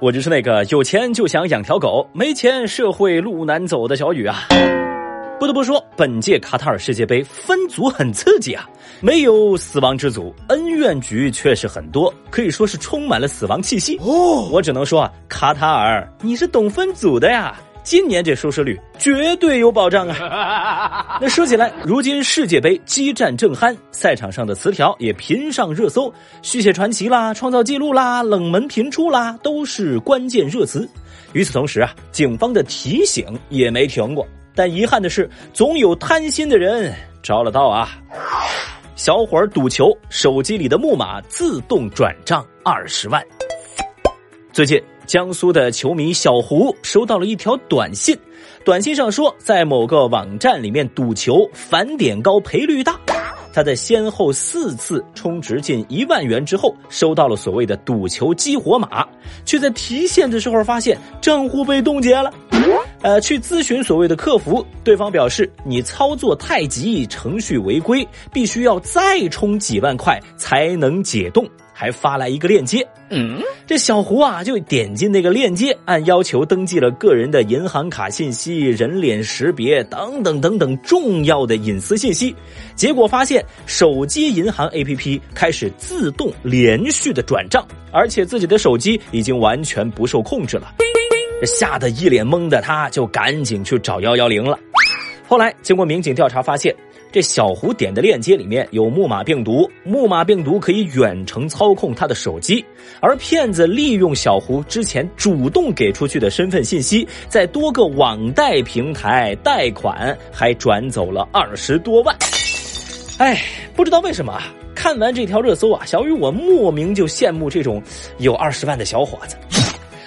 我就是那个有钱就想养条狗，没钱社会路难走的小雨啊。不得不说，本届卡塔尔世界杯分组很刺激啊，没有死亡之组，恩怨局确实很多，可以说是充满了死亡气息。哦，我只能说啊，卡塔尔，你是懂分组的呀。今年这收视率绝对有保障啊！那说起来，如今世界杯激战正酣，赛场上的词条也频上热搜，续写传奇啦，创造纪录啦，冷门频出啦，都是关键热词。与此同时啊，警方的提醒也没停过。但遗憾的是，总有贪心的人着了道啊！小伙儿赌球，手机里的木马自动转账二十万。最近。江苏的球迷小胡收到了一条短信，短信上说，在某个网站里面赌球返点高赔率大。他在先后四次充值近一万元之后，收到了所谓的赌球激活码，却在提现的时候发现账户被冻结了。呃，去咨询所谓的客服，对方表示你操作太急，程序违规，必须要再充几万块才能解冻。还发来一个链接，嗯，这小胡啊就点进那个链接，按要求登记了个人的银行卡信息、人脸识别等等等等重要的隐私信息，结果发现手机银行 APP 开始自动连续的转账，而且自己的手机已经完全不受控制了，吓得一脸懵的他就赶紧去找幺幺零了。后来经过民警调查发现。这小胡点的链接里面有木马病毒，木马病毒可以远程操控他的手机，而骗子利用小胡之前主动给出去的身份信息，在多个网贷平台贷款，还转走了二十多万。哎，不知道为什么啊，看完这条热搜啊，小雨我莫名就羡慕这种有二十万的小伙子，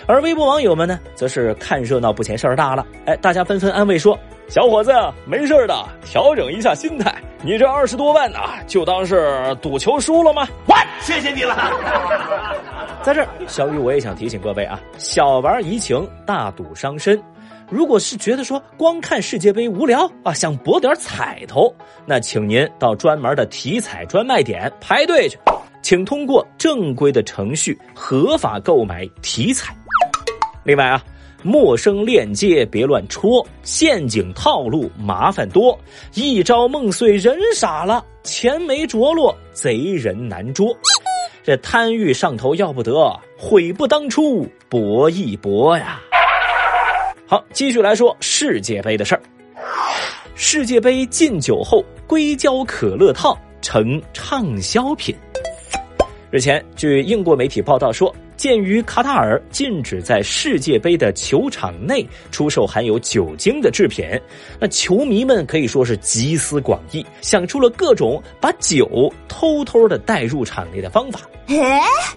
而微博网友们呢，则是看热闹不嫌事儿大了。哎，大家纷纷安慰说。小伙子，没事的，调整一下心态。你这二十多万呢，就当是赌球输了吗？喂，谢谢你了。在这儿，小雨我也想提醒各位啊，小玩怡情，大赌伤身。如果是觉得说光看世界杯无聊啊，想博点彩头，那请您到专门的体彩专卖店排队去，请通过正规的程序合法购买体彩。另外啊。陌生链接别乱戳，陷阱套路麻烦多，一朝梦碎人傻了，钱没着落贼人难捉。这贪欲上头要不得，悔不当初搏一搏呀。好，继续来说世界杯的事儿。世界杯禁酒后，硅胶可乐套成畅销品。日前，据英国媒体报道说。鉴于卡塔尔禁止在世界杯的球场内出售含有酒精的制品，那球迷们可以说是集思广益，想出了各种把酒偷偷的带入场内的方法。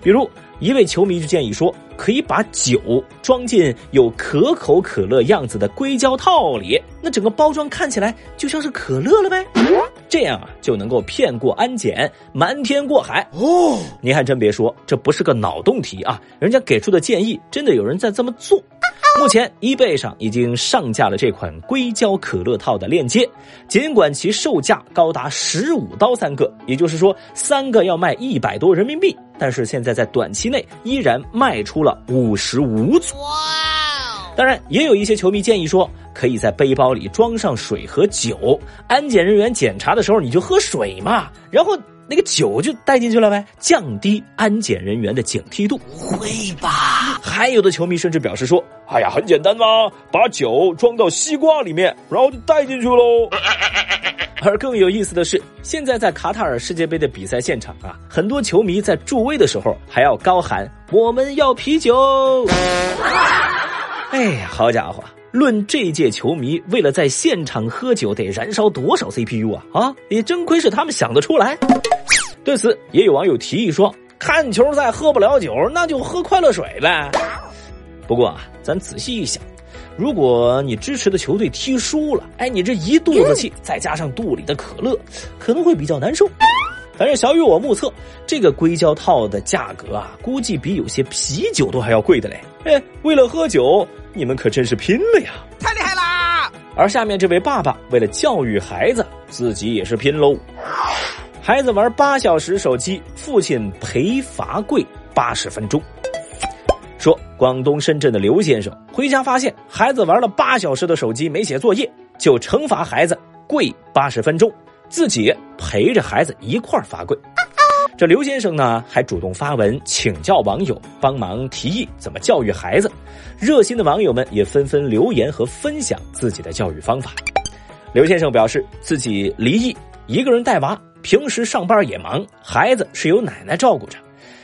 比如，一位球迷就建议说，可以把酒装进有可口可乐样子的硅胶套里，那整个包装看起来就像是可乐了呗。这样啊，就能够骗过安检，瞒天过海哦。您还真别说，这不是个脑洞题啊，人家给出的建议真的有人在这么做。目前，eBay 上已经上架了这款硅胶可乐套的链接。尽管其售价高达十五刀三个，也就是说三个要卖一百多人民币，但是现在在短期内依然卖出了五十五组。哇！当然，也有一些球迷建议说，可以在背包里装上水和酒，安检人员检查的时候你就喝水嘛，然后。那个酒就带进去了呗，降低安检人员的警惕度。不会吧？还有的球迷甚至表示说：“哎呀，很简单嘛，把酒装到西瓜里面，然后就带进去喽。”而更有意思的是，现在在卡塔尔世界杯的比赛现场啊，很多球迷在助威的时候还要高喊：“我们要啤酒！” 哎呀，好家伙！论这届球迷为了在现场喝酒得燃烧多少 CPU 啊啊！也真亏是他们想得出来。对此，也有网友提议说：“看球赛喝不了酒，那就喝快乐水呗。”不过啊，咱仔细一想，如果你支持的球队踢输了，哎，你这一肚子气，再加上肚里的可乐，可能会比较难受。反正小雨我目测，这个硅胶套的价格啊，估计比有些啤酒都还要贵的嘞。哎，为了喝酒。你们可真是拼了呀！太厉害啦！而下面这位爸爸为了教育孩子，自己也是拼喽。孩子玩八小时手机，父亲赔罚跪八十分钟。说广东深圳的刘先生回家发现孩子玩了八小时的手机没写作业，就惩罚孩子跪八十分钟，自己陪着孩子一块罚跪。这刘先生呢，还主动发文请教网友帮忙提议怎么教育孩子。热心的网友们也纷纷留言和分享自己的教育方法。刘先生表示自己离异，一个人带娃，平时上班也忙，孩子是由奶奶照顾着。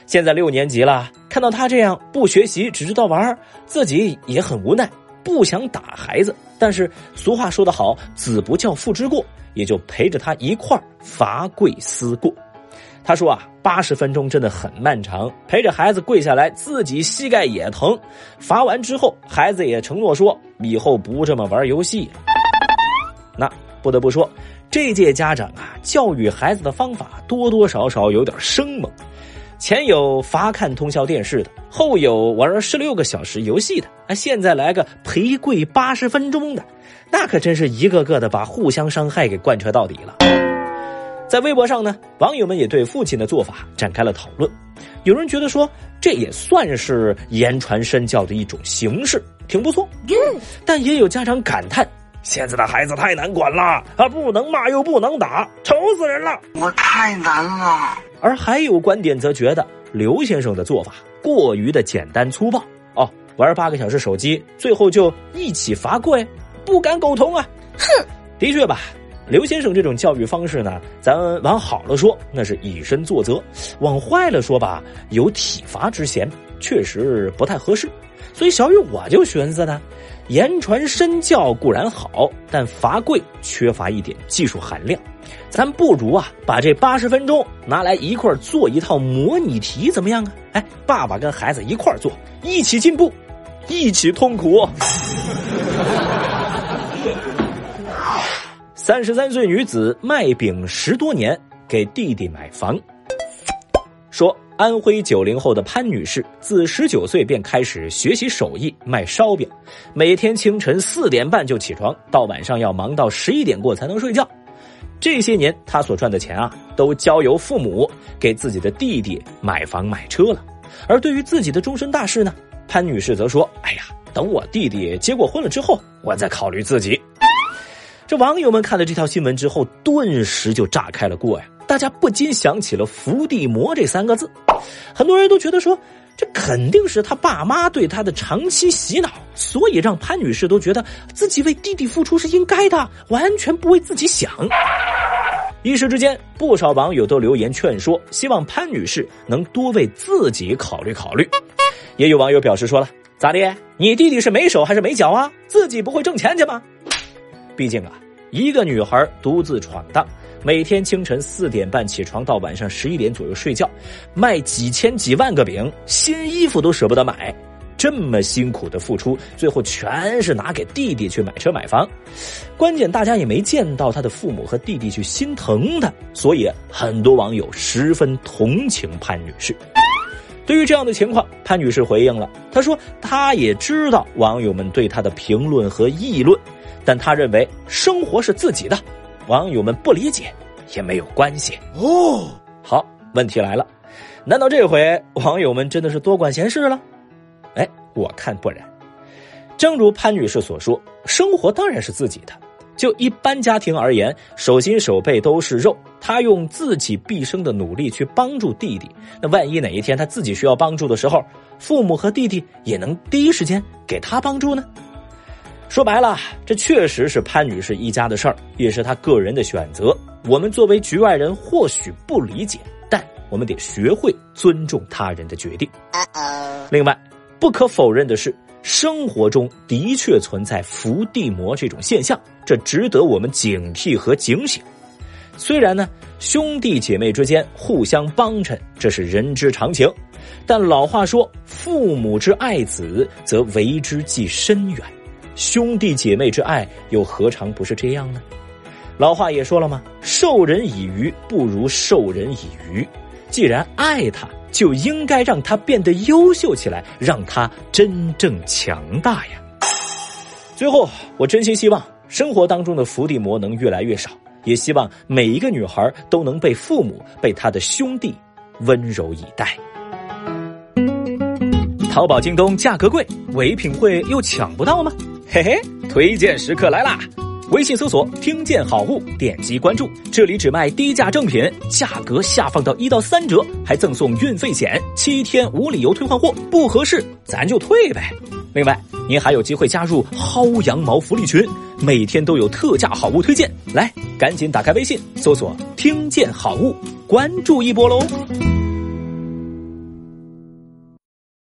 现在六年级了，看到他这样不学习，只知道玩，自己也很无奈，不想打孩子。但是俗话说得好，子不教父之过，也就陪着他一块儿罚跪思过。他说啊，八十分钟真的很漫长，陪着孩子跪下来，自己膝盖也疼。罚完之后，孩子也承诺说以后不这么玩游戏了。那不得不说，这届家长啊，教育孩子的方法多多少少有点生猛。前有罚看通宵电视的，后有玩十六个小时游戏的，啊，现在来个陪跪八十分钟的，那可真是一个个的把互相伤害给贯彻到底了。在微博上呢，网友们也对父亲的做法展开了讨论。有人觉得说，这也算是言传身教的一种形式，挺不错。但也有家长感叹，现在的孩子太难管了啊，不能骂又不能打，愁死人了。我太难了。而还有观点则觉得，刘先生的做法过于的简单粗暴。哦，玩八个小时手机，最后就一起罚跪，不敢苟同啊！哼，的确吧。刘先生这种教育方式呢，咱往好了说，那是以身作则；往坏了说吧，有体罚之嫌，确实不太合适。所以小雨我就寻思呢，言传身教固然好，但罚跪缺乏一点技术含量。咱不如啊，把这八十分钟拿来一块做一套模拟题，怎么样啊？哎，爸爸跟孩子一块做，一起进步，一起痛苦。三十三岁女子卖饼十多年给弟弟买房。说安徽九零后的潘女士自十九岁便开始学习手艺卖烧饼，每天清晨四点半就起床，到晚上要忙到十一点过才能睡觉。这些年她所赚的钱啊，都交由父母给自己的弟弟买房买车了。而对于自己的终身大事呢，潘女士则说：“哎呀，等我弟弟结过婚了之后，我再考虑自己。”这网友们看了这条新闻之后，顿时就炸开了锅呀！大家不禁想起了“伏地魔”这三个字，很多人都觉得说，这肯定是他爸妈对他的长期洗脑，所以让潘女士都觉得自己为弟弟付出是应该的，完全不为自己想。一时之间，不少网友都留言劝说，希望潘女士能多为自己考虑考虑。也有网友表示说了：“咋的？你弟弟是没手还是没脚啊？自己不会挣钱去吗？”毕竟啊，一个女孩独自闯荡，每天清晨四点半起床，到晚上十一点左右睡觉，卖几千几万个饼，新衣服都舍不得买，这么辛苦的付出，最后全是拿给弟弟去买车买房。关键大家也没见到他的父母和弟弟去心疼他，所以很多网友十分同情潘女士。对于这样的情况，潘女士回应了，她说她也知道网友们对她的评论和议论。但她认为生活是自己的，网友们不理解也没有关系哦。好，问题来了，难道这回网友们真的是多管闲事了？哎，我看不然。正如潘女士所说，生活当然是自己的。就一般家庭而言，手心手背都是肉，她用自己毕生的努力去帮助弟弟，那万一哪一天她自己需要帮助的时候，父母和弟弟也能第一时间给她帮助呢？说白了，这确实是潘女士一家的事儿，也是她个人的选择。我们作为局外人，或许不理解，但我们得学会尊重他人的决定。另外，不可否认的是，生活中的确存在伏地魔这种现象，这值得我们警惕和警醒。虽然呢，兄弟姐妹之间互相帮衬，这是人之常情，但老话说：“父母之爱子，则为之计深远。”兄弟姐妹之爱又何尝不是这样呢？老话也说了嘛，“授人以鱼不如授人以渔。”既然爱他，就应该让他变得优秀起来，让他真正强大呀。最后，我真心希望生活当中的伏地魔能越来越少，也希望每一个女孩都能被父母、被他的兄弟温柔以待。淘宝、京东价格贵，唯品会又抢不到吗？嘿嘿，推荐时刻来啦！微信搜索“听见好物”，点击关注，这里只卖低价正品，价格下放到一到三折，还赠送运费险，七天无理由退换货，不合适咱就退呗。另外，您还有机会加入薅羊毛福利群，每天都有特价好物推荐，来，赶紧打开微信搜索“听见好物”，关注一波喽！